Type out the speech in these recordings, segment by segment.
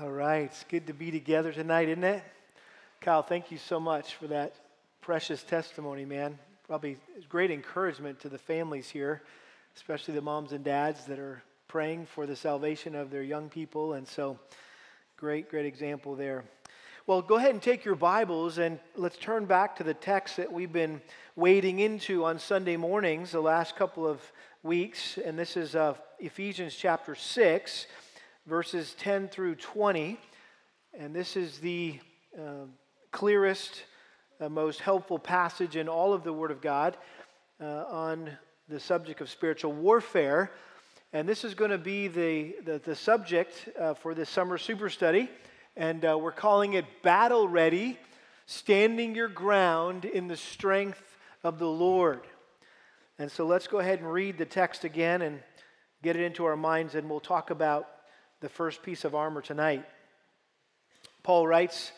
All right, it's good to be together tonight, isn't it? Kyle, thank you so much for that precious testimony, man. Probably great encouragement to the families here, especially the moms and dads that are praying for the salvation of their young people. And so, great, great example there. Well, go ahead and take your Bibles and let's turn back to the text that we've been wading into on Sunday mornings the last couple of weeks. And this is uh, Ephesians chapter 6 verses 10 through 20. And this is the uh, clearest, uh, most helpful passage in all of the Word of God uh, on the subject of spiritual warfare. And this is going to be the, the, the subject uh, for this summer super study. And uh, we're calling it Battle Ready Standing Your Ground in the Strength of the Lord. And so let's go ahead and read the text again and get it into our minds, and we'll talk about the first piece of armor tonight. Paul writes,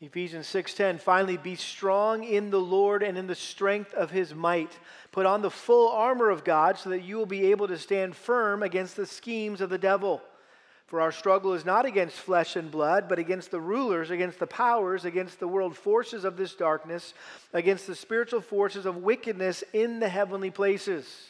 Ephesians 6:10 Finally be strong in the Lord and in the strength of his might. Put on the full armor of God so that you will be able to stand firm against the schemes of the devil. For our struggle is not against flesh and blood but against the rulers against the powers against the world forces of this darkness against the spiritual forces of wickedness in the heavenly places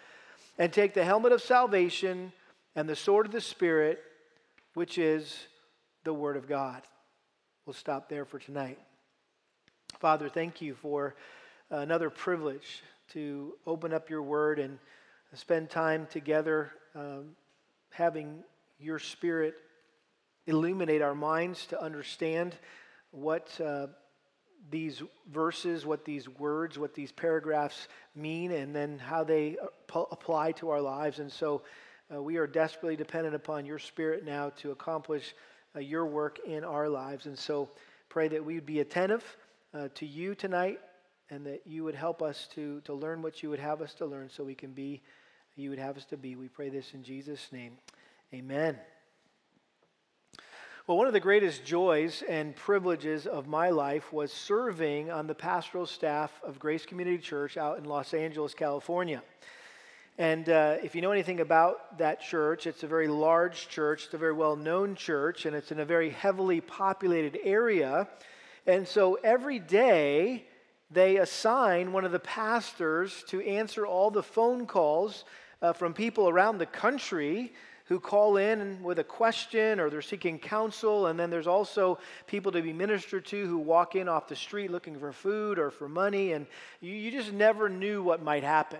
and take the helmet of salvation and the sword of the Spirit, which is the Word of God. We'll stop there for tonight. Father, thank you for another privilege to open up your Word and spend time together um, having your Spirit illuminate our minds to understand what. Uh, these verses, what these words, what these paragraphs mean, and then how they apply to our lives. And so uh, we are desperately dependent upon your Spirit now to accomplish uh, your work in our lives. And so pray that we would be attentive uh, to you tonight and that you would help us to, to learn what you would have us to learn so we can be you would have us to be. We pray this in Jesus' name. Amen. Well, one of the greatest joys and privileges of my life was serving on the pastoral staff of Grace Community Church out in Los Angeles, California. And uh, if you know anything about that church, it's a very large church, it's a very well known church, and it's in a very heavily populated area. And so every day, they assign one of the pastors to answer all the phone calls uh, from people around the country who call in with a question or they're seeking counsel. And then there's also people to be ministered to who walk in off the street looking for food or for money. And you, you just never knew what might happen.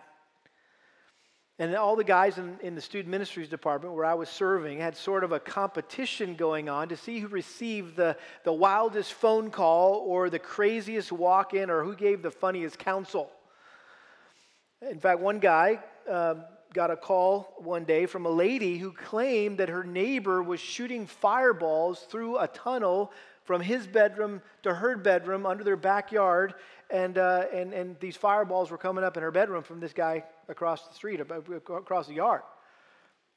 And all the guys in, in, the student ministries department where I was serving had sort of a competition going on to see who received the, the wildest phone call or the craziest walk in or who gave the funniest counsel. In fact, one guy um, got a call one day from a lady who claimed that her neighbor was shooting fireballs through a tunnel from his bedroom to her bedroom under their backyard. And, uh, and, and these fireballs were coming up in her bedroom from this guy across the street, across the yard.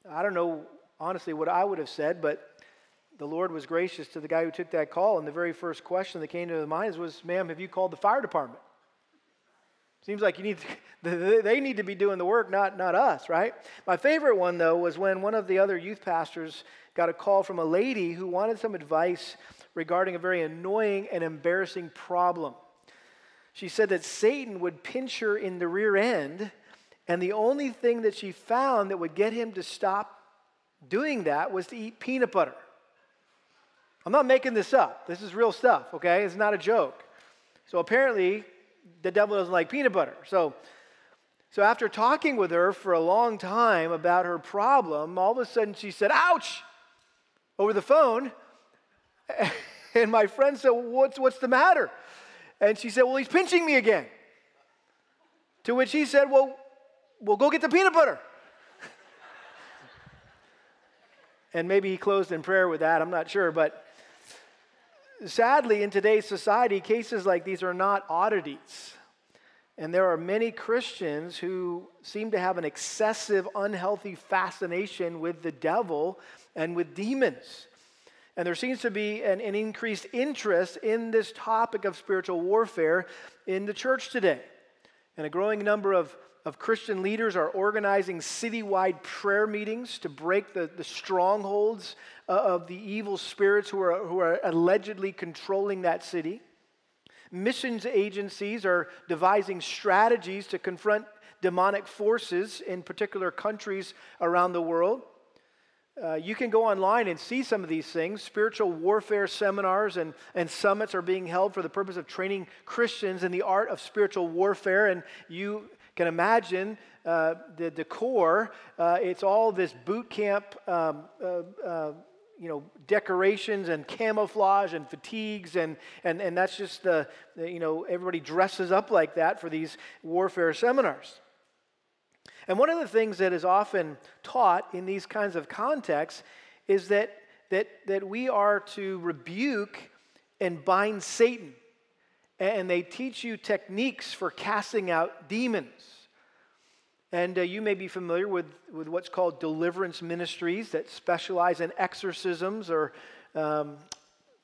I don't know, honestly, what I would have said, but the Lord was gracious to the guy who took that call. And the very first question that came to his mind was, Ma'am, have you called the fire department? Seems like you need to, they need to be doing the work, not, not us, right? My favorite one, though, was when one of the other youth pastors got a call from a lady who wanted some advice regarding a very annoying and embarrassing problem. She said that Satan would pinch her in the rear end, and the only thing that she found that would get him to stop doing that was to eat peanut butter. I'm not making this up. This is real stuff, okay? It's not a joke. So apparently, the devil doesn't like peanut butter. So, so after talking with her for a long time about her problem, all of a sudden she said, ouch, over the phone. And my friend said, what's, what's the matter? And she said, well, he's pinching me again. To which he said, well, we'll go get the peanut butter. and maybe he closed in prayer with that, I'm not sure. But sadly, in today's society, cases like these are not oddities. And there are many Christians who seem to have an excessive, unhealthy fascination with the devil and with demons. And there seems to be an, an, increased interest in this topic of spiritual warfare in the church today. And a growing number of, of Christian leaders are organizing citywide prayer meetings to break the, the strongholds uh, of the evil spirits who are, who are allegedly controlling that city. Missions agencies are devising strategies to confront demonic forces in particular countries around the world. Uh, you can go online and see some of these things. Spiritual warfare seminars and, and summits are being held for the purpose of training Christians in the art of spiritual warfare. And you can imagine uh, the decor. Uh, it's all this boot camp um, uh, uh, you know, decorations and camouflage and fatigues, and, and, and that's just the, the, you know, everybody dresses up like that for these warfare seminars. And one of the things that is often taught in these kinds of contexts is that, that, that we are to rebuke and bind Satan. And they teach you techniques for casting out demons. And uh, you may be familiar with, with what's called deliverance ministries that specialize in exorcisms, or, um,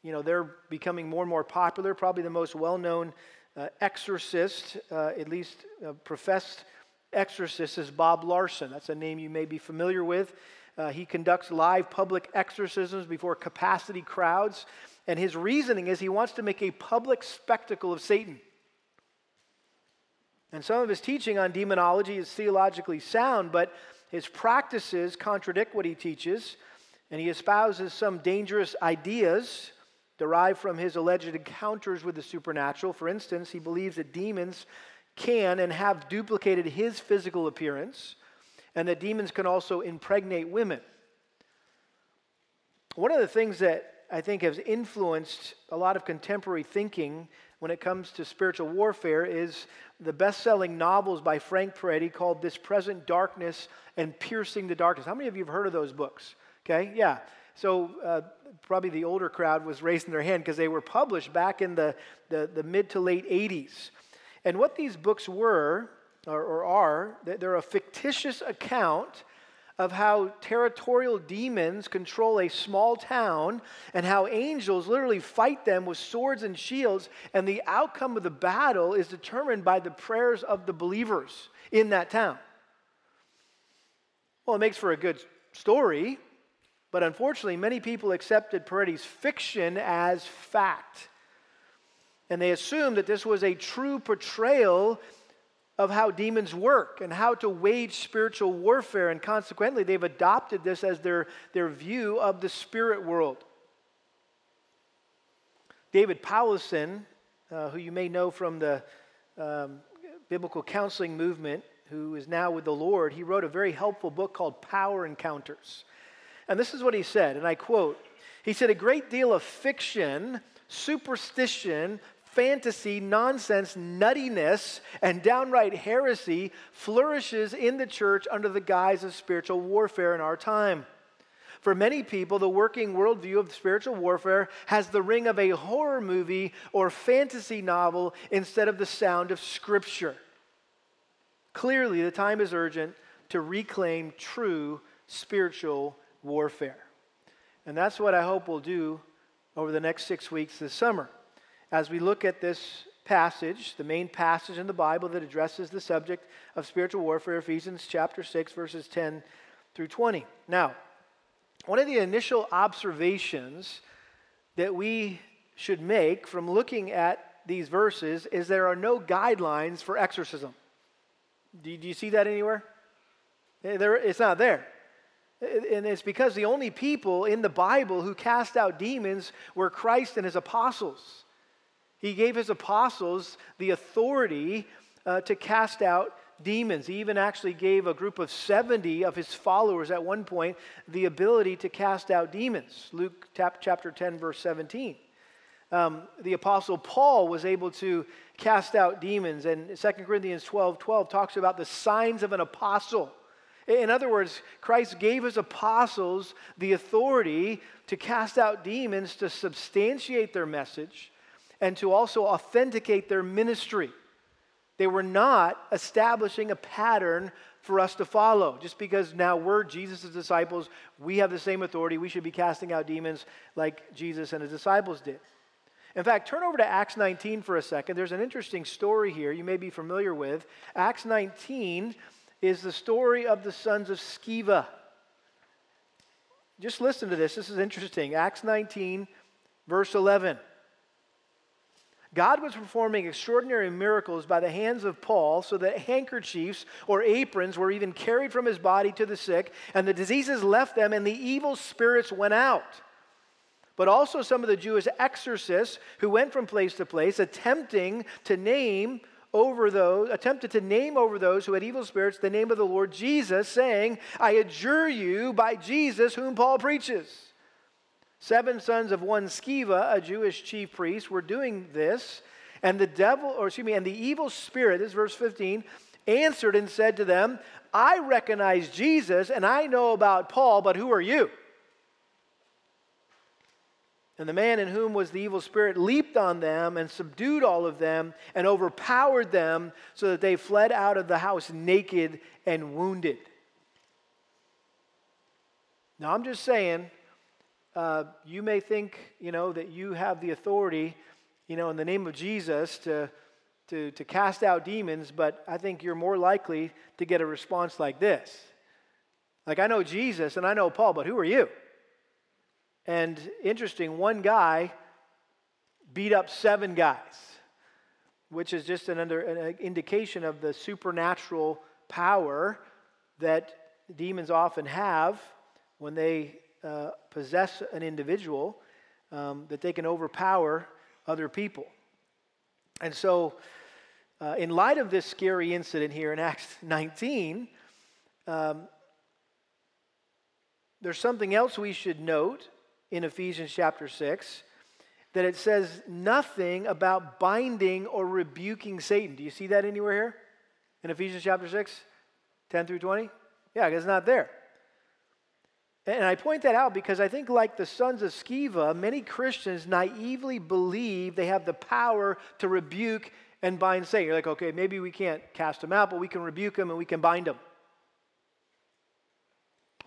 you know, they're becoming more and more popular. Probably the most well known uh, exorcist, uh, at least uh, professed exorcist, is Bob Larson. That's a name you may be familiar with. Uh, he conducts live public exorcisms before capacity crowds. And his reasoning is he wants to make a public spectacle of Satan. And some of his teaching on demonology is theologically sound, but his practices contradict what he teaches, and he espouses some dangerous ideas derived from his alleged encounters with the supernatural. For instance, he believes that demons can and have duplicated his physical appearance, and that demons can also impregnate women. One of the things that I think has influenced a lot of contemporary thinking when it comes to spiritual warfare is the best selling novels by Frank Peretti called This Present Darkness and Piercing the Darkness. How many of you have heard of those books? Okay, yeah. So, uh, probably the older crowd was raising their hand because they were published back in the, the, the, mid to late 80s. And what these books were, or, or are, they're a fictitious account of how territorial demons control a small town and how angels literally fight them with swords and shields, and the outcome of the battle is determined by the prayers of the believers in that town. Well, it makes for a good story, but unfortunately, many people accepted Peretti's fiction as fact. And they assumed that this was a true portrayal of how demons work and how to wage spiritual warfare. And consequently, they've adopted this as their, their view of the spirit world. David Powlison, uh, who you may know from the um, biblical counseling movement, who is now with the Lord, he wrote a very helpful book called Power Encounters. And this is what he said, and I quote He said, A great deal of fiction, superstition, fantasy, nonsense, nuttiness, and downright heresy flourishes in the church under the guise of spiritual warfare in our time. For many people, the working worldview of spiritual warfare has the ring of a horror movie or fantasy novel instead of the sound of Scripture. Clearly, the time is urgent to reclaim true spiritual warfare. And that's what I hope we'll do over the next six weeks this summer as we look at this passage, the main passage in the Bible that addresses the subject of spiritual warfare, Ephesians chapter 6, verses 10 through 20. Now, one of the initial observations that we should make from looking at these verses is there are no guidelines for exorcism. Do, you see that anywhere? Eh, there, it's not there. And it's because the only people in the Bible who cast out demons were Christ and his apostles. He gave his apostles the authority uh, to cast out demons. He even actually gave a group of 70 of his followers at one point the ability to cast out demons. Luke chapter 10, verse 17. Um, the apostle Paul was able to cast out demons, and 2 Corinthians 12 12 talks about the signs of an apostle. In other words, Christ gave his apostles the authority to cast out demons to substantiate their message and to also authenticate their ministry. They were not establishing a pattern for us to follow. Just because now we're Jesus' disciples, we have the same authority, we should be casting out demons like Jesus and his disciples did. In fact, turn over to Acts 19 for a second. There's an interesting story here you may be familiar with. Acts 19 is the story of the sons of Sceva. Just listen to this. This is interesting. Acts 19, verse 11. God was performing extraordinary miracles by the hands of Paul so that handkerchiefs or aprons were even carried from his body to the sick, and the diseases left them, and the evil spirits went out. But also, some of the Jewish exorcists who went from place to place, attempting to name over those, attempted to name over those who had evil spirits the name of the Lord Jesus, saying, I adjure you by Jesus whom Paul preaches. Seven sons of one Sceva, a Jewish chief priest, were doing this, and the devil, or excuse me, and the evil spirit, this is verse 15, answered and said to them, I recognize Jesus and I know about Paul, but who are you? And the man in whom was the evil spirit leaped on them and subdued all of them and overpowered them so that they fled out of the house naked and wounded. Now, I'm just saying, uh, you may think, you know, that you have the authority, you know, in the name of Jesus to, to, to cast out demons, but I think you're more likely to get a response like this. Like, I know Jesus and I know Paul, but who are you? And interesting, one guy beat up seven guys, which is just an, under, an indication of the supernatural power that demons often have when they uh, possess an individual um, that they can overpower other people. And so, uh, in light of this scary incident here in Acts 19, um, there's something else we should note in Ephesians chapter 6 that it says nothing about binding or rebuking Satan. Do you see that anywhere here in Ephesians chapter 6, 10 through 20? Yeah, it's not there. And I point that out because I think, like the sons of Sceva, many Christians naively believe they have the power to rebuke and bind Satan. You're like, okay, maybe we can't cast him out, but we can rebuke him and we can bind him.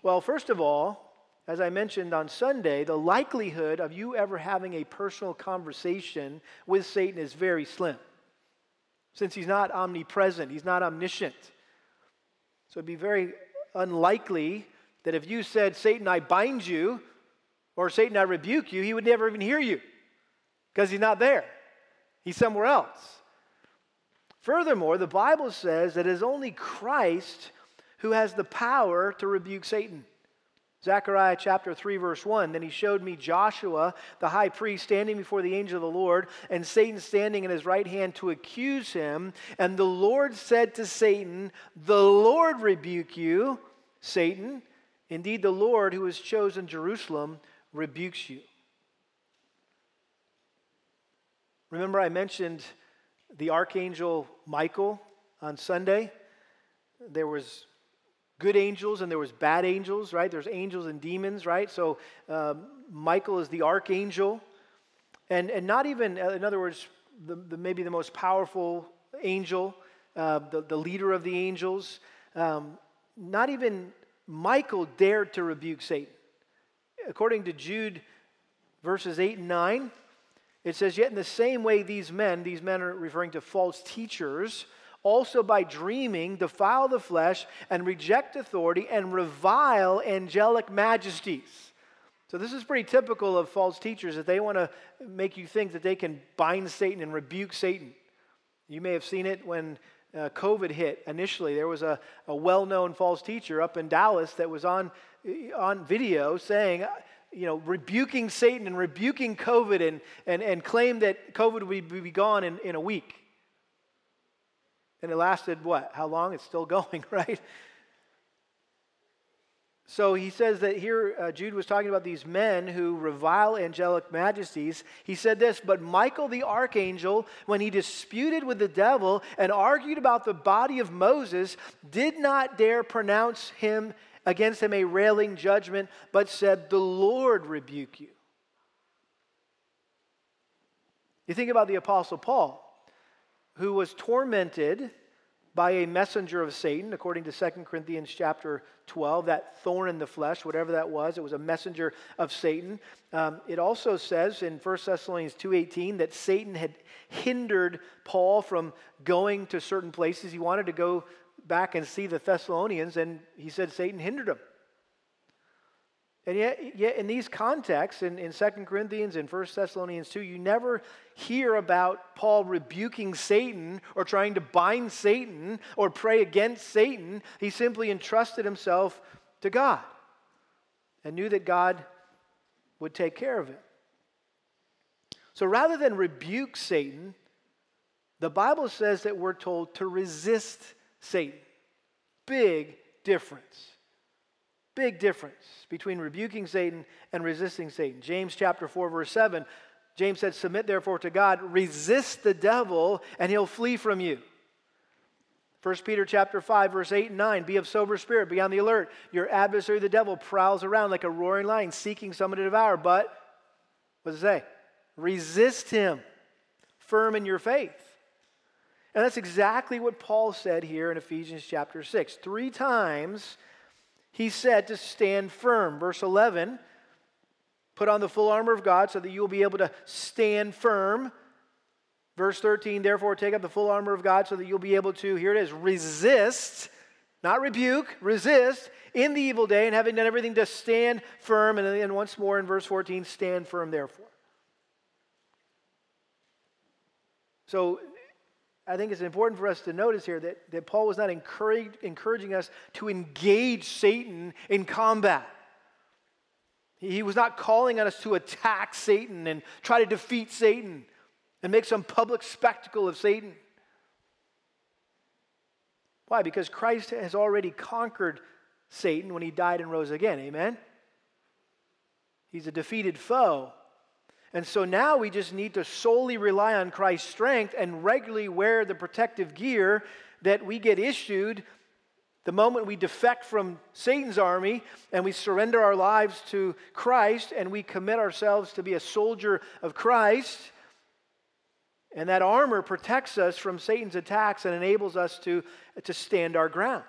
Well, first of all, as I mentioned on Sunday, the likelihood of you ever having a personal conversation with Satan is very slim. Since he's not omnipresent, he's not omniscient. So it'd be very unlikely that if you said, Satan, I bind you, or Satan, I rebuke you, he would never even hear you because he's not there. He's somewhere else. Furthermore, the Bible says that it is only Christ who has the power to rebuke Satan. Zechariah chapter 3, verse 1. Then he showed me Joshua, the high priest, standing before the angel of the Lord, and Satan standing in his right hand to accuse him. And the Lord said to Satan, The Lord rebuke you, Satan. Indeed, the Lord who has chosen Jerusalem rebukes you. Remember, I mentioned the archangel Michael on Sunday? There was good angels and there was bad angels, right? There's angels and demons, right? So um, Michael is the archangel. And, and not even, uh, in other words, the, the maybe the most powerful angel, uh, the, the leader of the angels. Um, not even Michael dared to rebuke Satan. According to Jude verses 8 and 9, it says, Yet in the same way, these men, these men are referring to false teachers, also by dreaming defile the flesh and reject authority and revile angelic majesties. So, this is pretty typical of false teachers that they want to make you think that they can bind Satan and rebuke Satan. You may have seen it when uh, COVID hit initially, there was a, a well known false teacher up in Dallas that was on, on video saying, uh, you know, rebuking Satan and rebuking COVID and, and, and claimed that COVID would be, be gone in, in a week. And it lasted what? How long? It's still going, right? So he says that here, uh, Jude was talking about these men who revile angelic majesties. He said this, but Michael the archangel, when he disputed with the devil and argued about the body of Moses, did not dare pronounce him against him a railing judgment, but said, The Lord rebuke you. You think about the Apostle Paul, who was tormented by a messenger of Satan, according to 2 Corinthians chapter 12, that thorn in the flesh, whatever that was, it was a messenger of Satan. Um, it also says in 1 Thessalonians 2.18 that Satan had hindered Paul from going to certain places. He wanted to go back and see the Thessalonians, and he said Satan hindered him. And yet, yet in these contexts, in, in 2 Corinthians and 1 Thessalonians 2, you never hear about Paul rebuking Satan or trying to bind Satan or pray against Satan. He simply entrusted himself to God and knew that God would take care of it. So rather than rebuke Satan, the Bible says that we're told to resist Satan. Big difference. Big difference between rebuking Satan and resisting Satan. James chapter 4 verse 7, James said, "Submit therefore to God, resist the devil, and he'll flee from you." 1 Peter chapter 5 verse 8 and 9 be of sober spirit be on the alert your adversary the devil prowls around like a roaring lion seeking someone to devour but what does it say resist him firm in your faith and that's exactly what Paul said here in Ephesians chapter 6 three times he said to stand firm. Verse 11 put on the full armor of God so that you will be able to stand firm. Verse 13, therefore, take up the full armor of God so that you'll be able to, here it is, resist, not rebuke, resist in the evil day, and having done everything to stand firm. And then once more in verse 14, stand firm, therefore. So I think it's important for us to notice here that, that Paul was not encouraging us to engage Satan in combat. He was not calling on us to attack Satan and try to defeat Satan and make some public spectacle of Satan. Why? Because Christ has already conquered Satan when he died and rose again. Amen? He's a defeated foe. And so now we just need to solely rely on Christ's strength and regularly wear the protective gear that we get issued the moment we defect from Satan's army and we surrender our lives to Christ and we commit ourselves to be a soldier of Christ. And that armor protects us from Satan's attacks and enables us to, to stand our ground.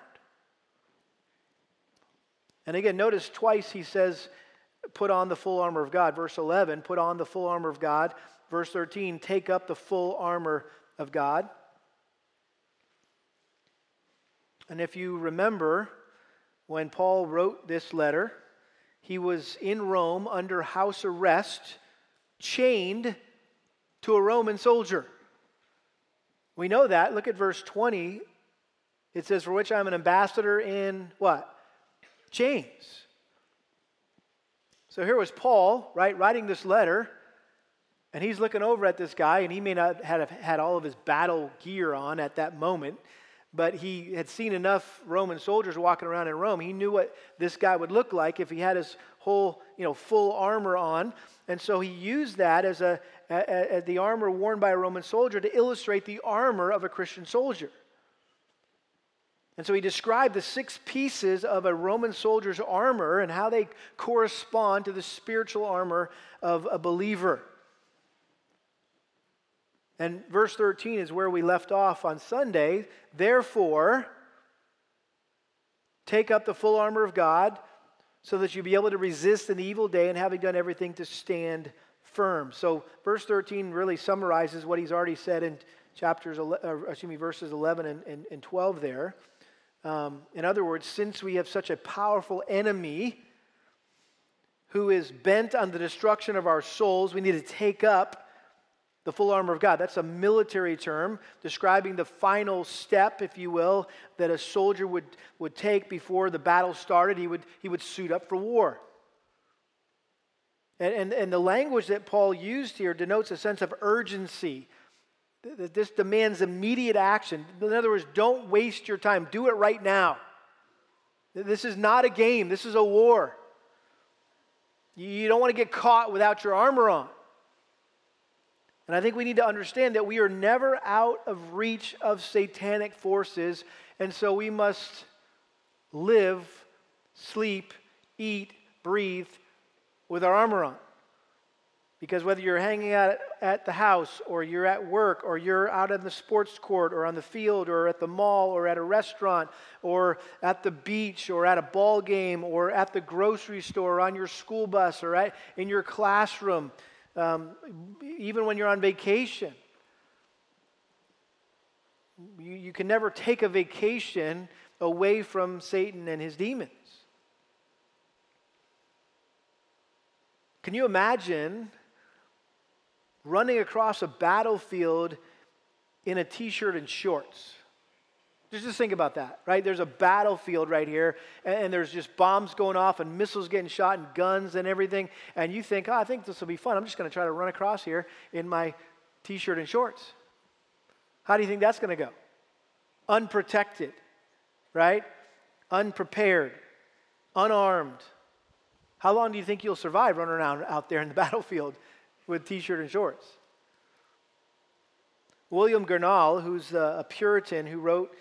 And again, notice twice he says put on the full armor of God. Verse 11, put on the full armor of God. Verse 13, take up the full armor of God. And if you remember, when Paul wrote this letter, he was in Rome under house arrest, chained to a Roman soldier. We know that. Look at verse 20. It says, For which I'm an ambassador in what? Chains. So here was Paul, right, writing this letter, and he's looking over at this guy, and he may not have had all of his battle gear on at that moment, but he had seen enough Roman soldiers walking around in Rome. He knew what this guy would look like if he had his whole, you know, full armor on. And so he used that as, a, as the armor worn by a Roman soldier to illustrate the armor of a Christian soldier. And so he described the six pieces of a Roman soldier's armor and how they correspond to the spiritual armor of a believer. And verse 13 is where we left off on Sunday. Therefore, take up the full armor of God so that you be able to resist in the evil day and having done everything to stand firm. So verse 13 really summarizes what he's already said in chapters, uh, excuse me, verses 11 and, and, and 12 there. Um, in other words, since we have such a powerful enemy who is bent on the destruction of our souls, we need to take up the full armor of God. That's a military term describing the final step, if you will, that a soldier would, would take before the battle started. He would, he would suit up for war. And, and, and the language that Paul used here denotes a sense of urgency, this demands immediate action. In other words, don't waste your time. Do it right now. This is not a game, this is a war. You don't want to get caught without your armor on. And I think we need to understand that we are never out of reach of satanic forces, and so we must live, sleep, eat, breathe with our armor on. Because whether you're hanging out at the house or you're at work or you're out in the sports court or on the field or at the mall or at a restaurant or at the beach or at a ball game or at the grocery store or on your school bus or at, in your classroom, um, even when you're on vacation, you, you can never take a vacation away from Satan and his demons. Can you imagine running across a battlefield in a t shirt and shorts. Just, think about that, right? There's a battlefield right here, and, and, there's just bombs going off and missiles getting shot and guns and everything. And you think, oh, I think this will be fun. I'm just going to try to run across here in my t shirt and shorts. How do you think that's going to go? Unprotected, right? Unprepared, unarmed. How long do you think you'll survive running around out there in the battlefield? With t shirt and shorts. William Gurnall, who's a Puritan who wrote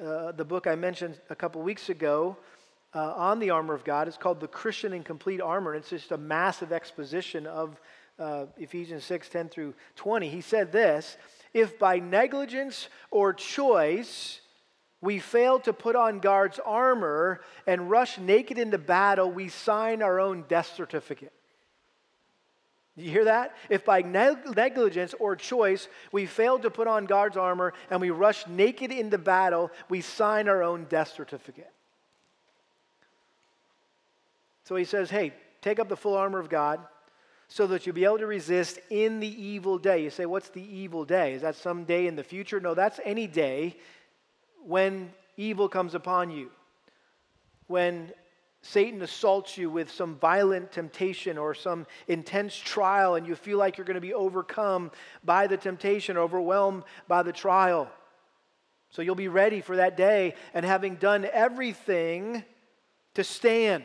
uh, the book I mentioned a couple weeks ago uh, on the armor of God, it's called The Christian in Complete Armor. It's just a massive exposition of uh, Ephesians 6 10 through 20. He said this If by negligence or choice, we fail to put on God's armor and rush naked into battle, we sign our own death certificate. You hear that? If by negligence or choice we fail to put on God's armor and we rush naked into battle, we sign our own death certificate. So he says, hey, take up the full armor of God so that you'll be able to resist in the evil day. You say, what's the evil day? Is that some day in the future? No, that's any day when evil comes upon you. When Satan assaults you with some violent temptation or some intense trial, and you feel like you're going to be overcome by the temptation, overwhelmed by the trial. So you'll be ready for that day and having done everything to stand.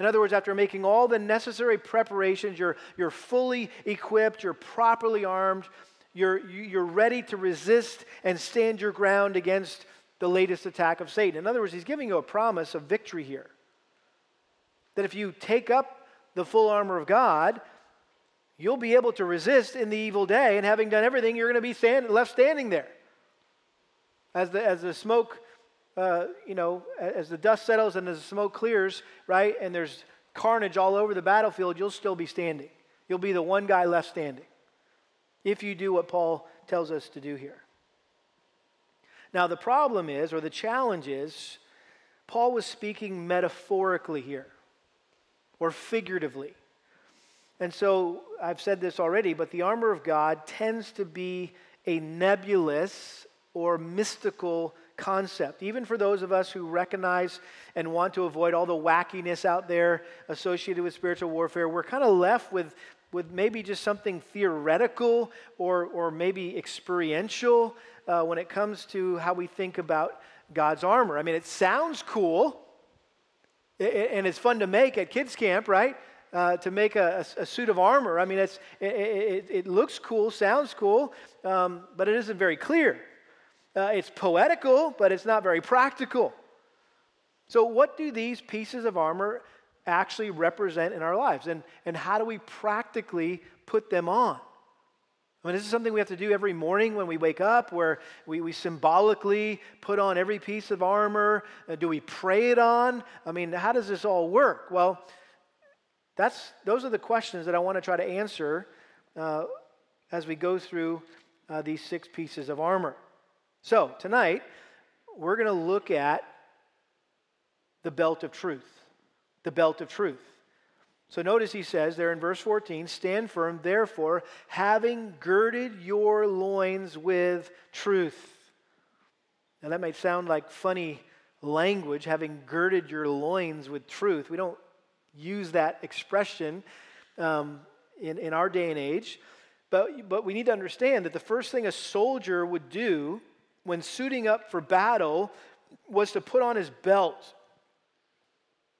In other words, after making all the necessary preparations, you're, you're fully equipped, you're properly armed, you're, you're ready to resist and stand your ground against the latest attack of Satan. In other words, he's giving you a promise of victory here. That if you take up the full armor of God, you'll be able to resist in the evil day, and having done everything, you're going to be stand, left standing there. As the, as the smoke, uh, you know, as the dust settles and as the smoke clears, right, and there's carnage all over the battlefield, you'll still be standing. You'll be the one guy left standing if you do what Paul tells us to do here. Now, the problem is, or the challenge is, Paul was speaking metaphorically here or figuratively. And so I've said this already, but the armor of God tends to be a nebulous or mystical concept. Even for those of us who recognize and want to avoid all the wackiness out there associated with spiritual warfare, we're kind of left with, with maybe just something theoretical or, or maybe experiential uh, when it comes to how we think about God's armor. I mean, it sounds cool, and it's fun to make at kids' camp, right? Uh, to make a, a, suit of armor. I mean, it's, it, it, it looks cool, sounds cool, um, but it isn't very clear. Uh, it's poetical, but it's not very practical. So, what do these pieces of armor actually represent in our lives? And, and how do we practically put them on? I mean, this is something we have to do every morning when we wake up, where we, we symbolically put on every piece of armor. Uh, do we pray it on? I mean, how does this all work? Well, that's, those are the questions that I want to try to answer uh, as we go through uh, these six pieces of armor. So, tonight, we're going to look at the belt of truth. The belt of truth. So notice he says there in verse 14, stand firm, therefore, having girded your loins with truth. Now that might sound like funny language, having girded your loins with truth. We don't use that expression um, in, in our day and age. But, but we need to understand that the first thing a soldier would do when suiting up for battle was to put on his belt.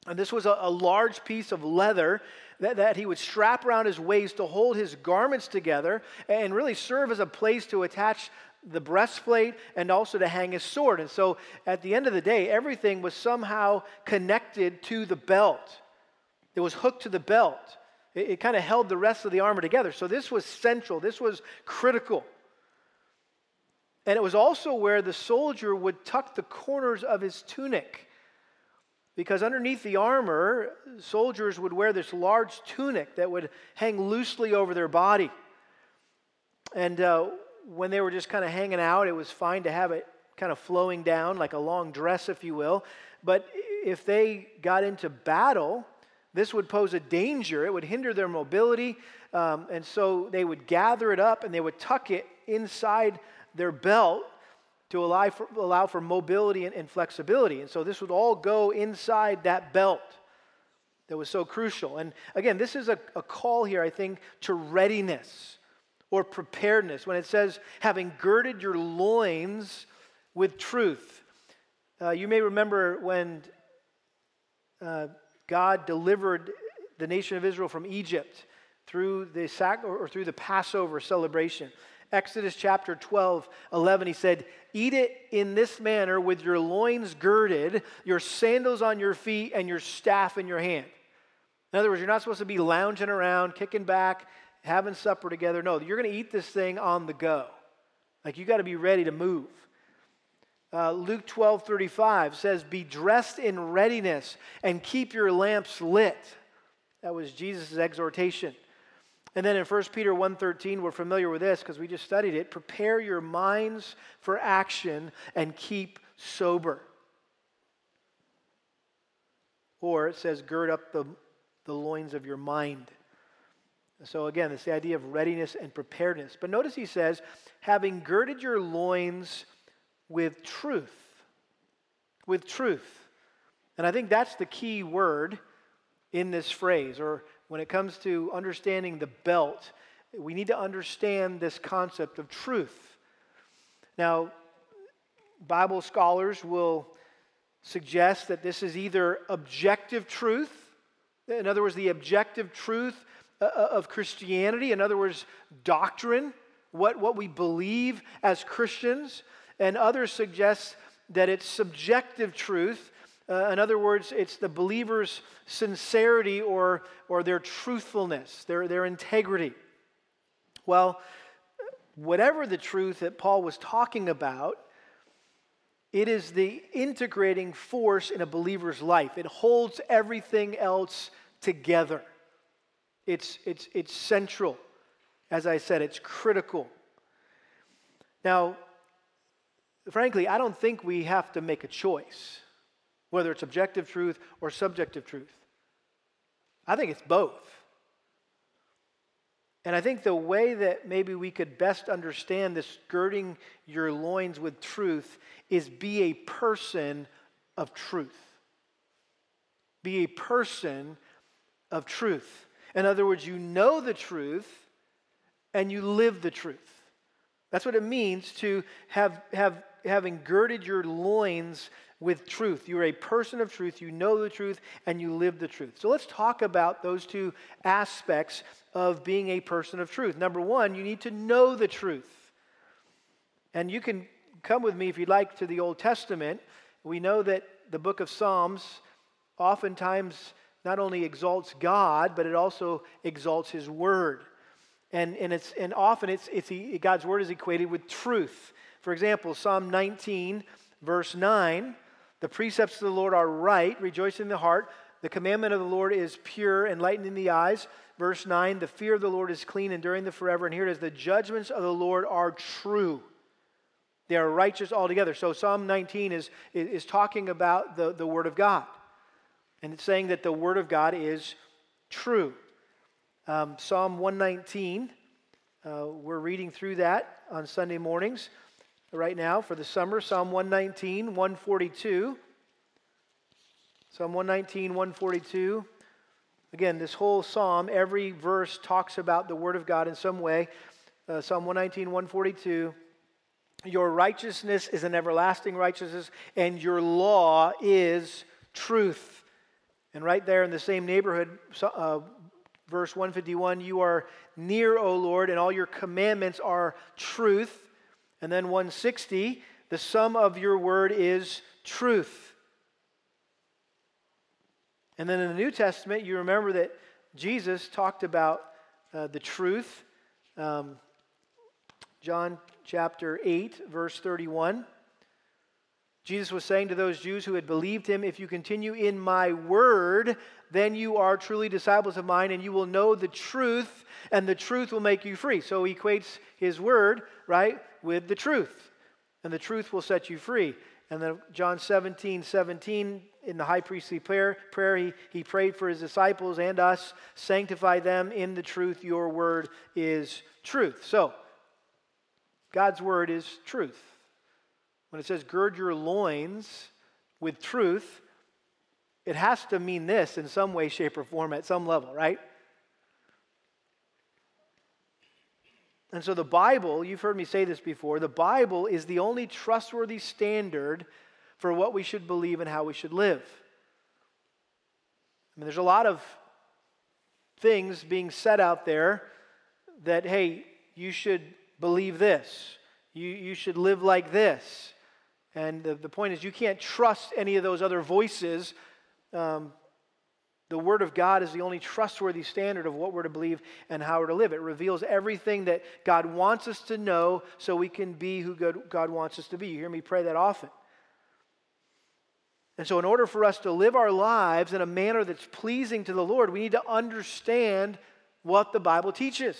And this was a, a large piece of leather that, that he would strap around his waist to hold his garments together and really serve as a place to attach the breastplate and also to hang his sword. And so at the end of the day, everything was somehow connected to the belt. It was hooked to the belt. It, it kind of held the rest of the armor together. So this was central, this was critical. And it was also where the soldier would tuck the corners of his tunic. Because underneath the armor, soldiers would wear this large tunic that would hang loosely over their body. And uh, when they were just kind of hanging out, it was fine to have it kind of flowing down like a long dress, if you will. But if they got into battle, this would pose a danger. It would hinder their mobility. Um, and so they would gather it up and they would tuck it inside their belt to allow for, allow for mobility and, and flexibility. And so this would all go inside that belt that was so crucial. And again, this is a, a call here, I think, to readiness or preparedness, when it says, having girded your loins with truth. Uh, you may remember when uh, God delivered the nation of Israel from Egypt through the sac- or through the Passover celebration. Exodus chapter 12, 11, he said, Eat it in this manner with your loins girded, your sandals on your feet, and your staff in your hand. In other words, you're not supposed to be lounging around, kicking back, having supper together. No, you're going to eat this thing on the go. Like you got to be ready to move. Uh, Luke 12 35 says, Be dressed in readiness and keep your lamps lit. That was Jesus' exhortation. And then in 1 Peter 1:13, we're familiar with this because we just studied it. Prepare your minds for action and keep sober. Or it says, gird up the, the loins of your mind. So again, it's the idea of readiness and preparedness. But notice he says, having girded your loins with truth. With truth. And I think that's the key word in this phrase, or when it comes to understanding the belt, we need to understand this concept of truth. Now, Bible scholars will suggest that this is either objective truth, in other words, the objective truth uh, uh, of Christianity, in other words, doctrine, what, what we believe as Christians, and others suggest that it's subjective truth. Uh, in other words, it's the believer's sincerity or, or their truthfulness, their, their integrity. Well, whatever the truth that Paul was talking about, it is the integrating force in a believer's life. It holds everything else together. It's, it's, it's central. As I said, it's critical. Now, frankly, I don't think we have to make a choice, whether it's objective truth or subjective truth. I think it's both. And I think the way that maybe we could best understand this girding your loins with truth is be a person of truth. Be a person of truth. In other words, you know the truth and you live the truth. That's what it means to have, have having girded your loins with truth. You're a person of truth, you know the truth, and you live the truth. So let's talk about those two aspects of being a person of truth. Number one, you need to know the truth. And you can come with me if you'd like to the Old Testament. We know that the book of Psalms oftentimes not only exalts God, but it also exalts His Word. And, and, it's, and often it's, it's, God's Word is equated with truth. For example, Psalm 19, verse 9 The precepts of the Lord are right, rejoicing in the heart. The commandment of the Lord is pure, enlightening the eyes. Verse 9 The fear of the Lord is clean, enduring the forever. And here it is The judgments of the Lord are true. They are righteous altogether. So Psalm 19 is, is talking about the, the Word of God. And it's saying that the Word of God is true. Um, Psalm 119, uh, we're reading through that on Sunday mornings right now for the summer. Psalm 119, 142. Psalm 119, 142. Again, this whole psalm, every verse talks about the Word of God in some way. Uh, psalm 119, 142. Your righteousness is an everlasting righteousness, and your law is truth. And right there in the same neighborhood, uh, verse 151, you are near, O Lord, and all your commandments are truth. And then 160, the sum of your word is truth. And then in the New Testament, you remember that Jesus talked about uh, the truth. Um, John chapter 8, verse 31. Jesus was saying to those Jews who had believed him, If you continue in my word, then you are truly disciples of mine, and you will know the truth, and the truth will make you free. So he equates his word, right, with the truth, and the truth will set you free. And then John 17, 17, in the high priestly prayer, prayer he, he prayed for his disciples and us, sanctify them in the truth. Your word is truth. So, God's word is truth. When it says gird your loins with truth, it has to mean this in some way, shape, or form at some level, right? And so the Bible, you've heard me say this before, the Bible is the only trustworthy standard for what we should believe and how we should live. I mean, there's a lot of things being said out there that, hey, you should believe this, you, you should live like this. And the, the point is, you can't trust any of those other voices. Um, the Word of God is the only trustworthy standard of what we're to believe and how we're to live. It reveals everything that God wants us to know so we can be who God, wants us to be. You hear me pray that often. And so, in order for us to live our lives in a manner that's pleasing to the Lord, we need to understand what the Bible teaches.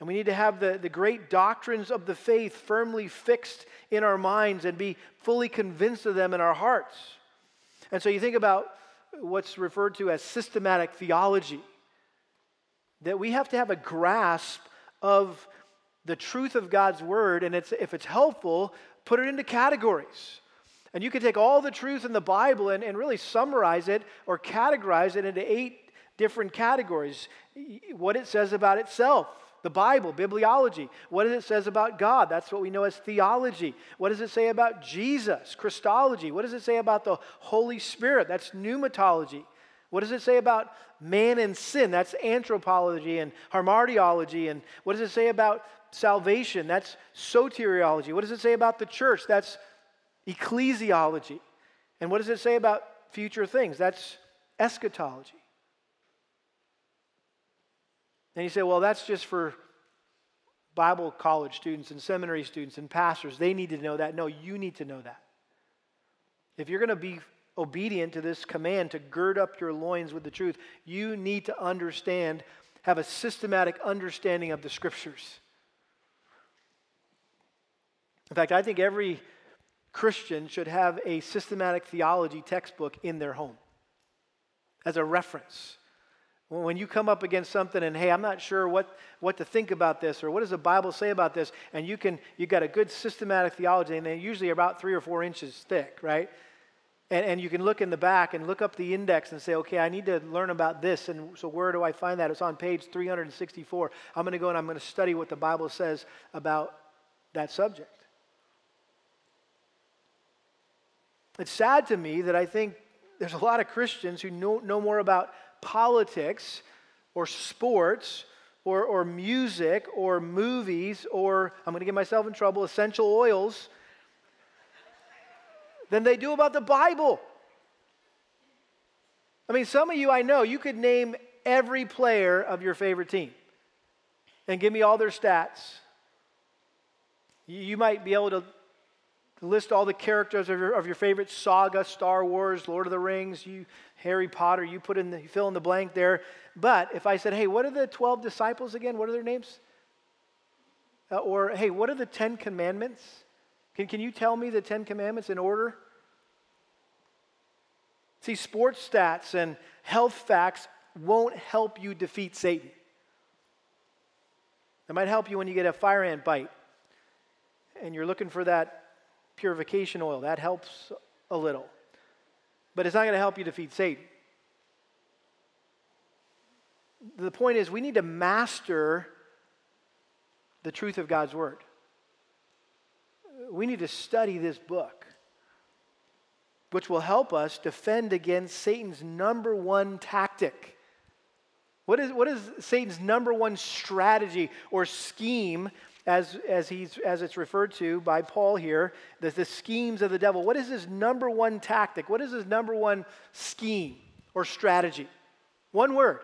And we need to have the, the great doctrines of the faith firmly fixed in our minds and be fully convinced of them in our hearts. And so you think about what's referred to as systematic theology, that we have to have a grasp of the truth of God's word, and it's, if it's helpful, put it into categories. And you can take all the truth in the Bible and, and really summarize it or categorize it into eight different categories. What it says about itself, the Bible, bibliology. What does it says about God? That's what we know as theology. What does it say about Jesus? Christology. What does it say about the Holy Spirit? That's pneumatology. What does it say about man and sin? That's anthropology and hamartiology. And what does it say about salvation? That's soteriology. What does it say about the church? That's ecclesiology. And what does it say about future things? That's eschatology. And you say, well, that's just for Bible college students and seminary students and pastors. They need to know that. No, you need to know that. If you're going to be obedient to this command to gird up your loins with the truth, you need to understand, have a systematic understanding of the scriptures. In fact, I think every Christian should have a systematic theology textbook in their home as a reference. When you come up against something and hey, I'm not sure what, what to think about this or what does the Bible say about this, and you can you got a good systematic theology, and they're usually about three or four inches thick, right? And, and you can look in the back and look up the index and say, okay, I need to learn about this. And so where do I find that? It's on page 364. I'm going to go and I'm going to study what the Bible says about that subject. It's sad to me that I think there's a lot of Christians who know, know more about politics or sports or, or music or movies or, I'm going to get myself in trouble, essential oils than they do about the Bible. I mean, some of you I know, you could name every player of your favorite team and give me all their stats. You might be able to list all the characters of your, of your favorite saga, Star Wars, Lord of the Rings, you Harry Potter, you put in the, you fill in the blank there. But if I said, hey, what are the 12 disciples again? What are their names? Uh, or, hey, what are the 10 commandments? Can, can you tell me the 10 commandments in order? See, sports stats and health facts won't help you defeat Satan. It might help you when you get a fire ant bite and you're looking for that purification oil. That helps a little but it's not going to help you defeat Satan. The point is, we need to master the truth of God's Word. We need to study this book. which will help us defend against Satan's number one tactic. What is, what is Satan's number one strategy or scheme, as, as, he's, as it's referred to by Paul here, the, the schemes of the devil? What is his number one tactic? What is his number one scheme or strategy? One word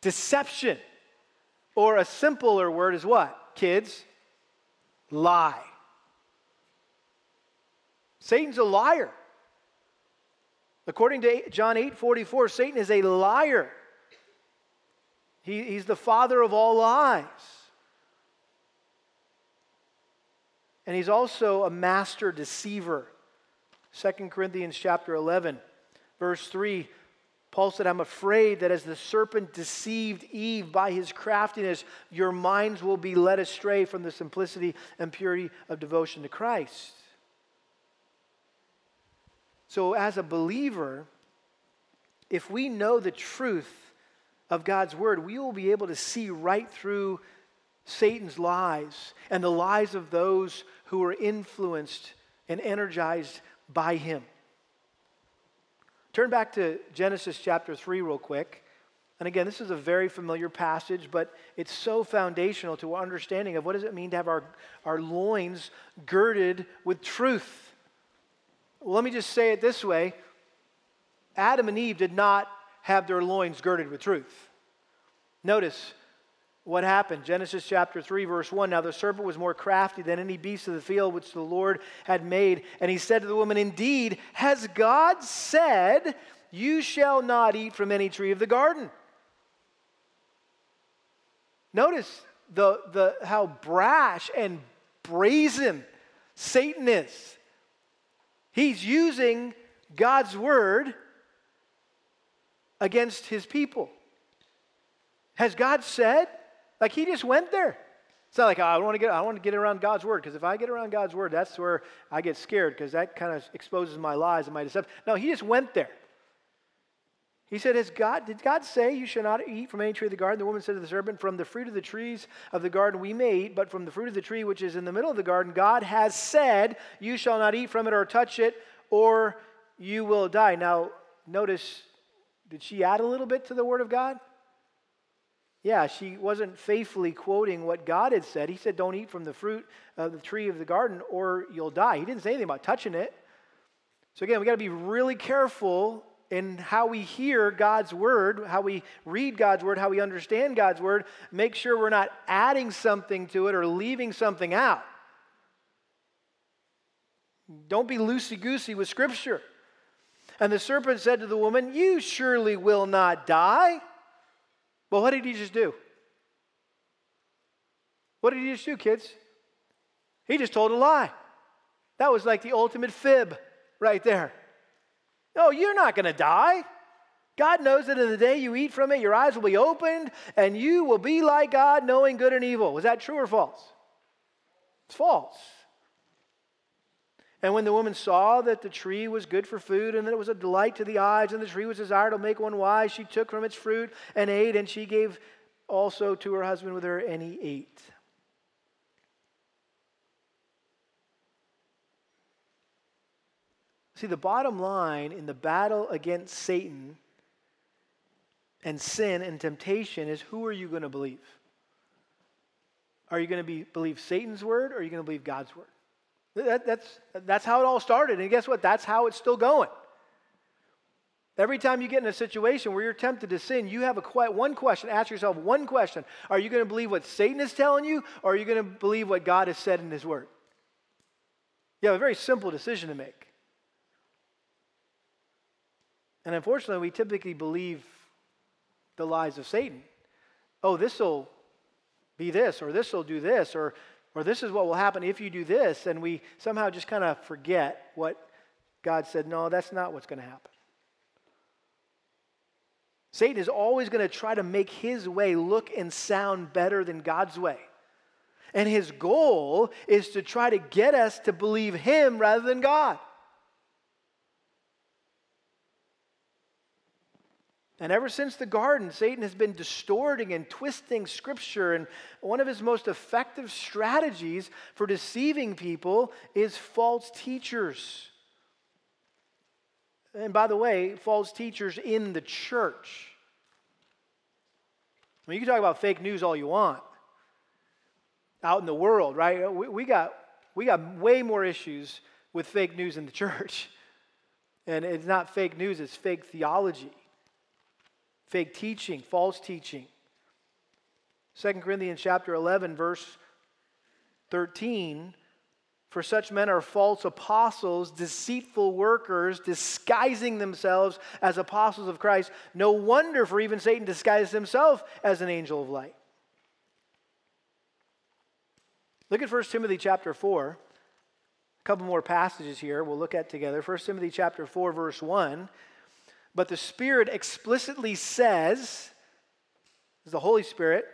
deception. Or a simpler word is what? Kids? Lie. Satan's a liar. According to John 8 44, Satan is a liar. He, he's the father of all lies. And he's also a master deceiver. 2 Corinthians chapter 11, verse 3 Paul said, I'm afraid that as the serpent deceived Eve by his craftiness, your minds will be led astray from the simplicity and purity of devotion to Christ. So, as a believer, if we know the truth of God's word, we will be able to see right through Satan's lies and the lies of those who are influenced and energized by him. Turn back to Genesis chapter 3 real quick. And again, this is a very familiar passage, but it's so foundational to our understanding of what does it mean to have our, our loins girded with truth. Well, let me just say it this way Adam and Eve did not have their loins girded with truth. Notice, what happened. Genesis chapter 3, verse 1. Now the serpent was more crafty than any beast of the field which the Lord had made. And he said to the woman, Indeed, has God said, You shall not eat from any tree of the garden? Notice the, the, how brash and brazen Satan is. He's using God's word against his people. Has God said? Like he just went there. It's not like oh, I want to get I want to get around God's word because if I get around God's word, that's where I get scared because that kind of exposes my lies and my deception. No, he just went there. He said, Has God, did God say you shall not eat from any tree of the garden? The woman said to the serpent, From the fruit of the trees of the garden we may eat, but from the fruit of the tree which is in the middle of the garden, God has said, You shall not eat from it or touch it, or you will die. Now, notice, did she add a little bit to the word of God? Yeah, she wasn't faithfully quoting what God had said. He said, Don't eat from the fruit of the tree of the garden or you'll die. He didn't say anything about touching it. So, again, we got to be really careful in how we hear God's word, how we read God's word, how we understand God's word. Make sure we're not adding something to it or leaving something out. Don't be loosey goosey with Scripture. And the serpent said to the woman, You surely will not die. Well, what did he just do? What did he just do, kids? He just told a lie. That was like the ultimate fib right there. No, you're not going to die. God knows that in the day you eat from it, your eyes will be opened and you will be like God, knowing good and evil. Was that true or false? It's false. And when the woman saw that the tree was good for food and that it was a delight to the eyes and the tree was desired to make one wise, she took from its fruit and ate, and she gave also to her husband with her, and he ate. See, the bottom line in the battle against Satan and sin and temptation is who are you going to believe? Are you going to be, believe Satan's word or are you going to believe God's word? That, that's, that's how it all started. And guess what? That's how it's still going. Every time you get in a situation where you're tempted to sin, you have a quite one question. Ask yourself one question Are you going to believe what Satan is telling you, or are you going to believe what God has said in His Word? You have a very simple decision to make. And unfortunately, we typically believe the lies of Satan. Oh, this will be this, or this will do this, or or this is what will happen if you do this, and we somehow just kind of forget what God said, no, that's not what's going to happen. Satan is always going to try to make his way look and sound better than God's way. And his goal is to try to get us to believe him rather than God. And ever since the garden, Satan has been distorting and twisting scripture. And one of his most effective strategies for deceiving people is false teachers. And by the way, false teachers in the church. I mean, you can talk about fake news all you want out in the world, right? We, we, got, we got way more issues with fake news in the church. And it's not fake news, it's fake theology, fake teaching, false teaching. 2 Corinthians chapter 11, verse 13 for such men are false apostles, deceitful workers, disguising themselves as apostles of Christ. No wonder, for even Satan disguises himself as an angel of light. Look at 1 Timothy chapter 4. A couple more passages here we'll look at together. 1 Timothy chapter 4, verse 1. But the Spirit explicitly says, the Holy Spirit,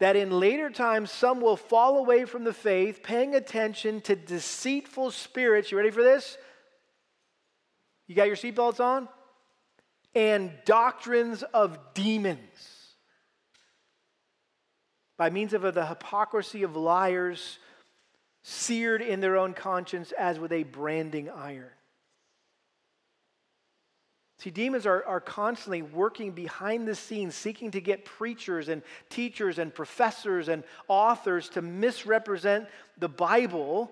that in later times some will fall away from the faith, paying attention to deceitful spirits. You ready for this? You got your seatbelts on? And doctrines of demons. By means of the hypocrisy of liars, seared in their own conscience as with a branding iron. See, demons are, are constantly working behind the scenes, seeking to get preachers and teachers and professors and authors to misrepresent the Bible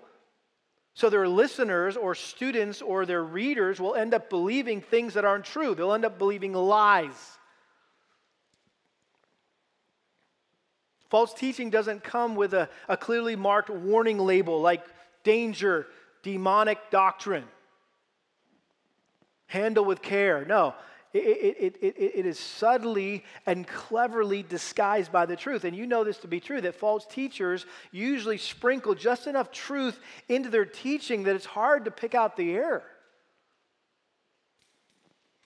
so their listeners or students or their readers will end up believing things that aren't true. They'll end up believing lies. False teaching doesn't come with a, a clearly marked warning label like danger, demonic doctrine handle with care. No, it, it, it, it, is subtly and cleverly disguised by the truth. And you know this to be true that false teachers usually sprinkle just enough truth into their teaching that it's hard to pick out the error.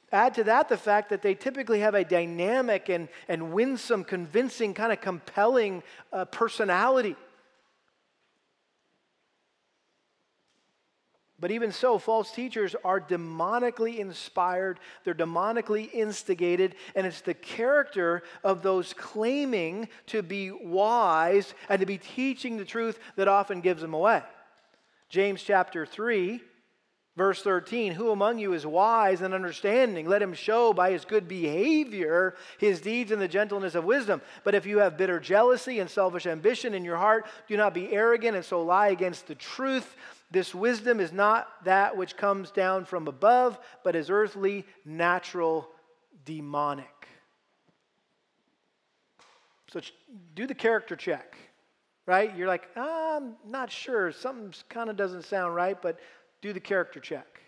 Add to that the fact that they typically have a dynamic and, and winsome, convincing, kind of compelling uh, personality. But even so, false teachers are demonically inspired, they're demonically instigated, and it's the character of those claiming to be wise and to be teaching the truth that often gives them away. James chapter 3, verse 13 Who among you is wise and understanding? Let him show by his good behavior his deeds in the gentleness of wisdom. But if you have bitter jealousy and selfish ambition in your heart, do not be arrogant and so lie against the truth. This wisdom is not that which comes down from above, but is earthly, natural, demonic. So do the character check, right? You're like, I'm not sure. Something kind of doesn't sound right, but do the character check.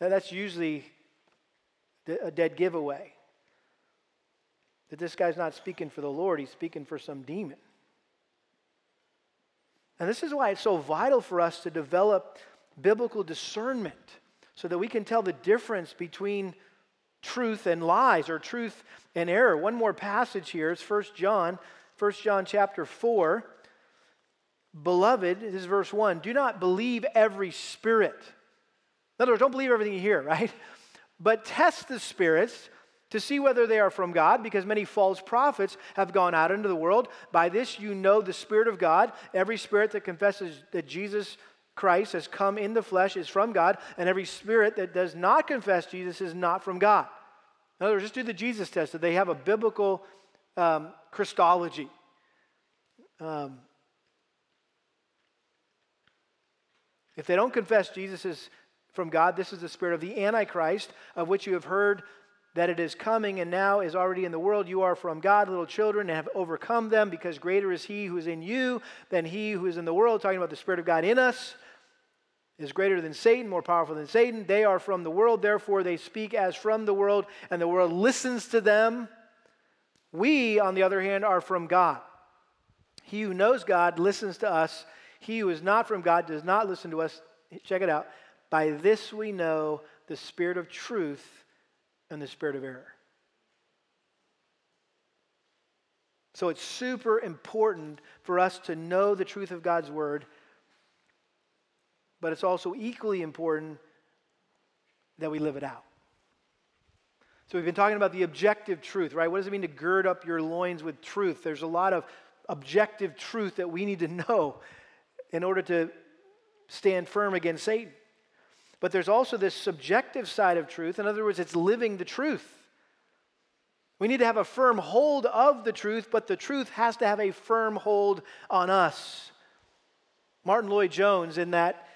Now, that's usually a dead giveaway. That this guy's not speaking for the Lord, he's speaking for some demon. And this is why it's so vital for us to develop biblical discernment so that we can tell the difference between truth and lies or truth and error. One more passage here. It's 1 John, 1 John chapter 4. Beloved, this is verse 1. Do not believe every spirit. In other words, don't believe everything you hear, right? But test the spirits to see whether they are from God, because many false prophets have gone out into the world. By this you know the Spirit of God. Every spirit that confesses that Jesus Christ has come in the flesh is from God, and every spirit that does not confess Jesus is not from God. In other words, just do the Jesus test that they have a biblical um, Christology. Um, if they don't confess Jesus is from God, this is the spirit of the Antichrist, of which you have heard that it is coming and now is already in the world. You are from God, little children, and have overcome them, because greater is He who is in you than He who is in the world. Talking about the Spirit of God in us is greater than Satan, more powerful than Satan. They are from the world, therefore they speak as from the world, and the world listens to them. We, on the other hand, are from God. He who knows God listens to us. He who is not from God does not listen to us. Check it out. By this we know the spirit of truth and the spirit of error. So it's super important for us to know the truth of God's word, but it's also equally important that we live it out. So we've been talking about the objective truth, right? What does it mean to gird up your loins with truth? There's a lot of objective truth that we need to know in order to stand firm against Satan. But there's also this subjective side of truth. In other words, it's living the truth. We need to have a firm hold of the truth, but the truth has to have a firm hold on us. Martyn Lloyd-Jones, in that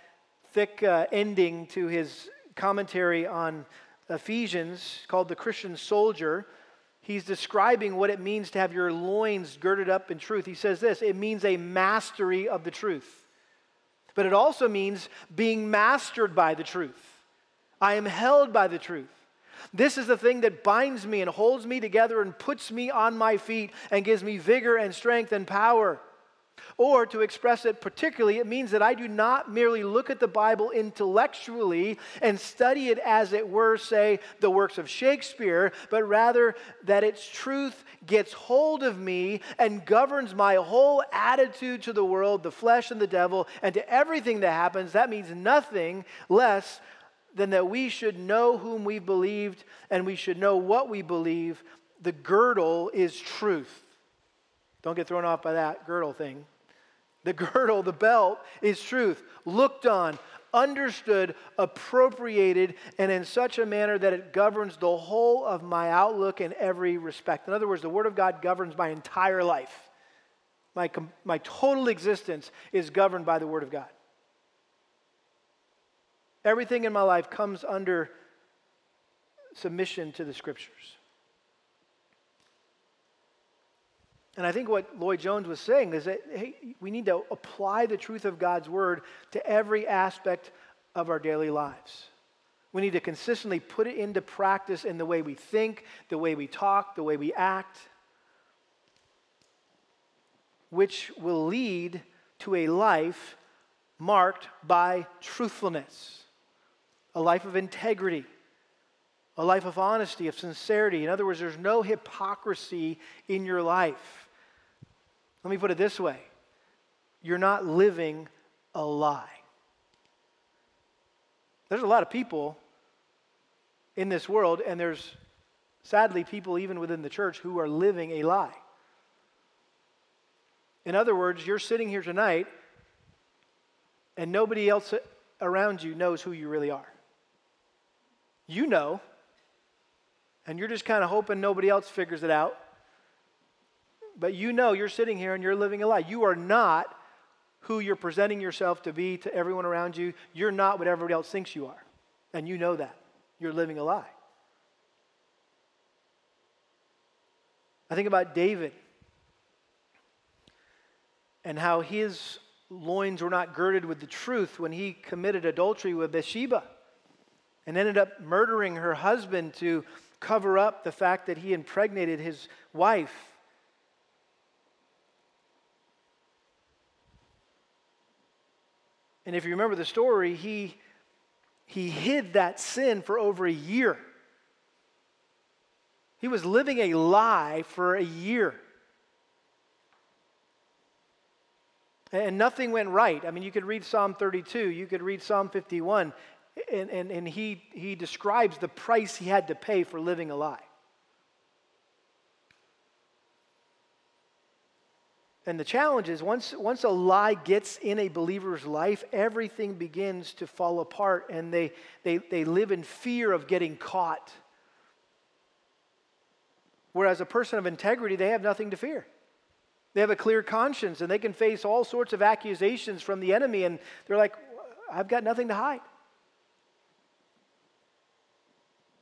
thick uh, ending to his commentary on Ephesians called The Christian Soldier, he's describing what it means to have your loins girded up in truth. He says this it means a mastery of the truth, but it also means being mastered by the truth. I am held by the truth. This is the thing that binds me and holds me together and puts me on my feet and gives me vigor and strength and power. Or to express it particularly, it means that I do not merely look at the Bible intellectually and study it as it were, say, the works of Shakespeare, but rather that its truth gets hold of me and governs my whole attitude to the world, the flesh, and the devil, and to everything that happens. That means nothing less than that we should know whom we believed and we should know what we believe. The girdle is truth. Don't get thrown off by that girdle thing. The girdle, the belt, is truth. Looked on, understood, appropriated, and in such a manner that it governs the whole of my outlook in every respect. In other words, the Word of God governs my entire life. My, my total existence is governed by the Word of God. Everything in my life comes under submission to the scriptures. And I think what Lloyd-Jones was saying is that hey, we need to apply the truth of God's word to every aspect of our daily lives. We need to consistently put it into practice in the way we think, the way we talk, the way we act, which will lead to a life marked by truthfulness a life of integrity, a life of honesty, of sincerity. In other words, there's no hypocrisy in your life. Let me put it this way you're not living a lie. There's a lot of people in this world, and there's sadly people even within the church who are living a lie. In other words, you're sitting here tonight, and nobody else around you knows who you really are. You know, and you're just kind of hoping nobody else figures it out. But you know you're sitting here and you're living a lie. You are not who you're presenting yourself to be to everyone around you. You're not what everybody else thinks you are. And you know that. You're living a lie. I think about David and how his loins were not girded with the truth when he committed adultery with Bathsheba and ended up murdering her husband to cover up the fact that he impregnated his wife. And if you remember the story, he, he hid that sin for over a year. He was living a lie for a year. And nothing went right. I mean, you could read Psalm 32, you could read Psalm 51 and, and, and he, he describes the price he had to pay for living a lie. And the challenge is once, once a lie gets in a believer's life, everything begins to fall apart and they, they, they live in fear of getting caught. Whereas a person of integrity, they have nothing to fear. They have a clear conscience and they can face all sorts of accusations from the enemy, and they're like, I've got nothing to hide.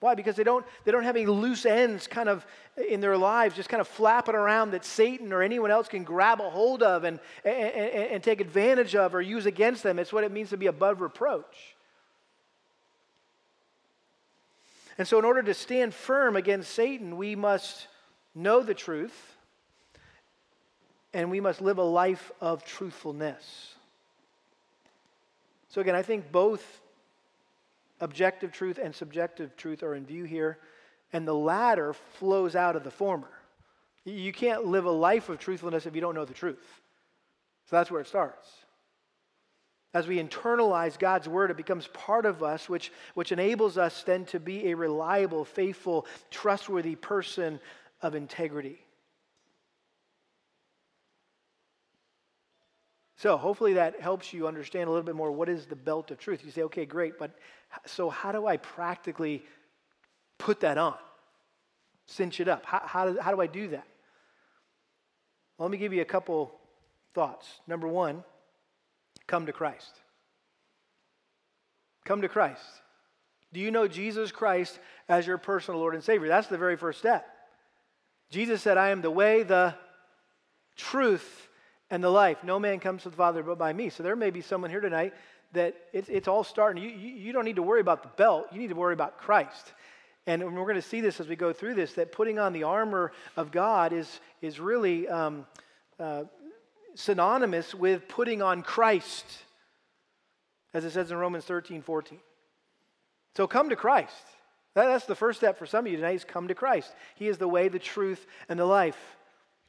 Why? Because they don't, they don't have any loose ends kind of in their lives, just kind of flapping around that Satan or anyone else can grab a hold of and, and, and take advantage of or use against them. It's what it means to be above reproach. And so, in order to stand firm against Satan, we must know the truth and we must live a life of truthfulness. So, again, I think both objective truth and subjective truth are in view here, and the latter flows out of the former. You can't live a life of truthfulness if you don't know the truth. So that's where it starts. As we internalize God's word, it becomes part of us, which, which enables us then to be a reliable, faithful, trustworthy person of integrity. So hopefully that helps you understand a little bit more what is the belt of truth. You say, okay, great, but so how do I practically put that on? Cinch it up. How, how, do, how do I do that? Well, let me give you a couple thoughts. Number one, come to Christ. Come to Christ. Do you know Jesus Christ as your personal Lord and Savior? That's the very first step. Jesus said, I am the way, the truth, and the life. No man comes to the Father but by me. So there may be someone here tonight that it's, it's all starting. You, you, you don't need to worry about the belt, you need to worry about Christ. And we're going to see this as we go through this that putting on the armor of God is, is really um, uh, synonymous with putting on Christ, as it says in Romans 13 14. So come to Christ. That, that's the first step for some of you tonight is come to Christ. He is the way, the truth, and the life.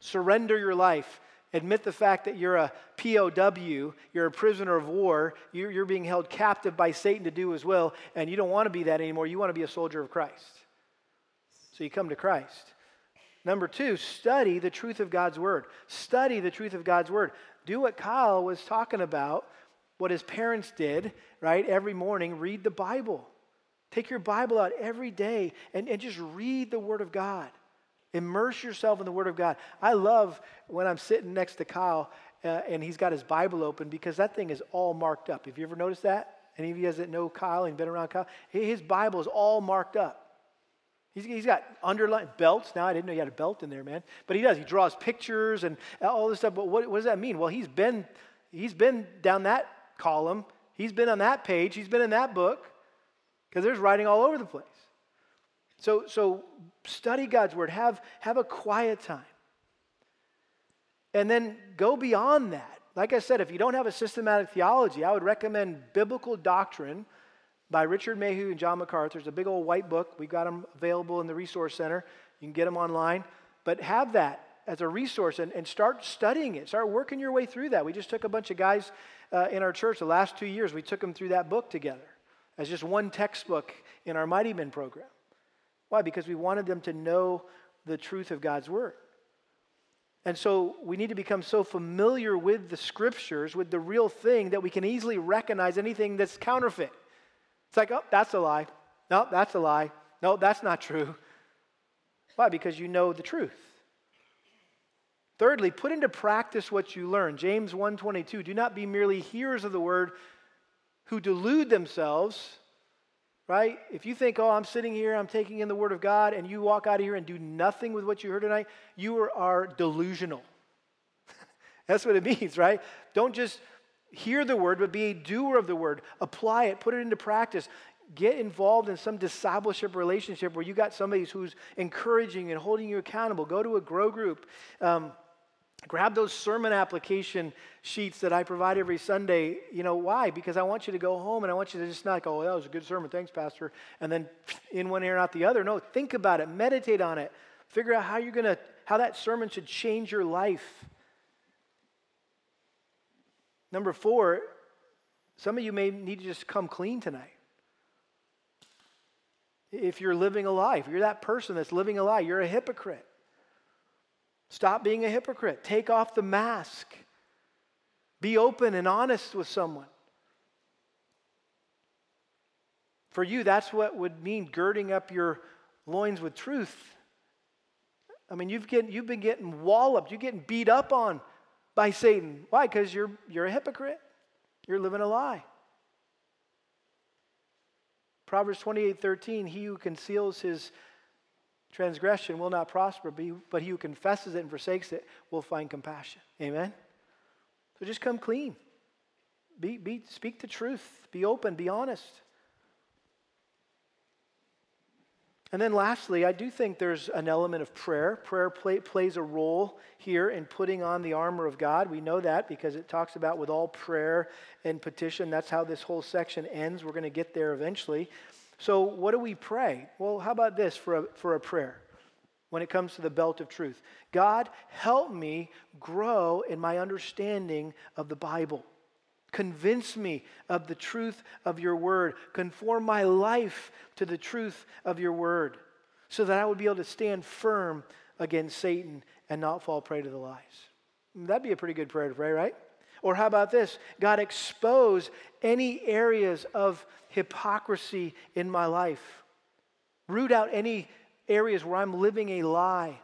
Surrender your life Admit the fact that you're a POW, you're a prisoner of war, you're, you're being held captive by Satan to do his will, and you don't want to be that anymore. You want to be a soldier of Christ. So you come to Christ. Number two, study the truth of God's word. Study the truth of God's word. Do what Kyle was talking about, what his parents did, right? Every morning, read the Bible. Take your Bible out every day and, and just read the word of God. Immerse yourself in the Word of God. I love when I'm sitting next to Kyle uh, and he's got his Bible open because that thing is all marked up. Have you ever noticed that? Any of you guys that know Kyle and been around Kyle? His Bible is all marked up. He's, he's got underlined belts. Now, I didn't know he had a belt in there, man. But he does. He draws pictures and all this stuff. But what, what does that mean? Well, he's been, he's been down that column. He's been on that page. He's been in that book because there's writing all over the place. So, so study God's word, have, have a quiet time. And then go beyond that. Like I said, if you don't have a systematic theology, I would recommend Biblical Doctrine by Richard Mayhue and John MacArthur. It's a big old white book. We've got them available in the Resource Center. You can get them online. But have that as a resource and, and start studying it. Start working your way through that. We just took a bunch of guys uh, in our church the last two years. We took them through that book together as just one textbook in our Mighty Men program. Why? Because we wanted them to know the truth of God's word. And so we need to become so familiar with the scriptures, with the real thing, that we can easily recognize anything that's counterfeit. It's like, oh, that's a lie. No, that's a lie. No, that's not true. Why? Because you know the truth. Thirdly, put into practice what you learn. James 1:22, do not be merely hearers of the word who delude themselves right? If you think, oh, I'm sitting here, I'm taking in the Word of God, and you walk out of here and do nothing with what you heard tonight, you are, delusional. That's what it means, right? Don't just hear the Word, but be a doer of the Word. Apply it, put it into practice. Get involved in some discipleship relationship where you got somebody who's encouraging and holding you accountable. Go to a grow group. Um, Grab those sermon application sheets that I provide every Sunday. You know, why? Because I want you to go home and I want you to just not go, oh, that was a good sermon. Thanks, Pastor. And then in one ear and out the other. No, think about it, meditate on it, figure out how you're going to, how that sermon should change your life. Number four, some of you may need to just come clean tonight. If you're living a life, you're that person that's living a lie, you're a hypocrite. Stop being a hypocrite. Take off the mask. Be open and honest with someone. For you, that's what would mean girding up your loins with truth. I mean, you've, get, you've been getting walloped, you're getting beat up on by Satan. Why? Because you're, you're a hypocrite. You're living a lie. Proverbs 28 13, he who conceals his transgression will not prosper, but he who confesses it and forsakes it will find compassion. Amen? So just come clean. Be, be, speak the truth. Be open. Be honest. And then lastly, I do think there's an element of prayer. Prayer play, plays a role here in putting on the armor of God. We know that because it talks about with all prayer and petition. That's how this whole section ends. We're going to get there eventually. So, what do we pray? Well, how about this for a, for a prayer when it comes to the belt of truth? God, help me grow in my understanding of the Bible. Convince me of the truth of your word. Conform my life to the truth of your word so that I would be able to stand firm against Satan and not fall prey to the lies. That'd be a pretty good prayer to pray, right? Or how about this? God, expose any areas of hypocrisy in my life. Root out any areas where I'm living a lie.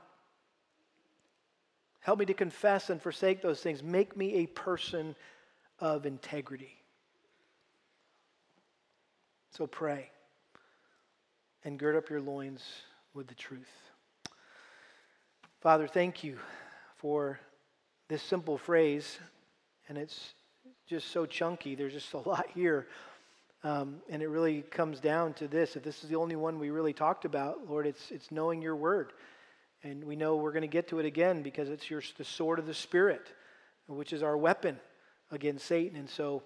Help me to confess and forsake those things. Make me a person of integrity. So pray and gird up your loins with the truth. Father, thank you for this simple phrase, and it's just so chunky. There's just a lot here. Um, and it really comes down to this. If this is the only one we really talked about, Lord, it's, it's knowing your word. And we know we're going to get to it again because it's your, the sword of the Spirit, which is our weapon against Satan. And so,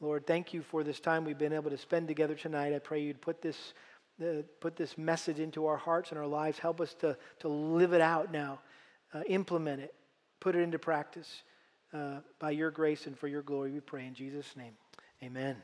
Lord, thank you for this time we've been able to spend together tonight. I pray you'd put this, uh, put this message into our hearts and our lives. Help us to, to live it out now, uh, implement it, put it into practice. Uh, by your grace and for your glory, we pray in Jesus' name. Amen.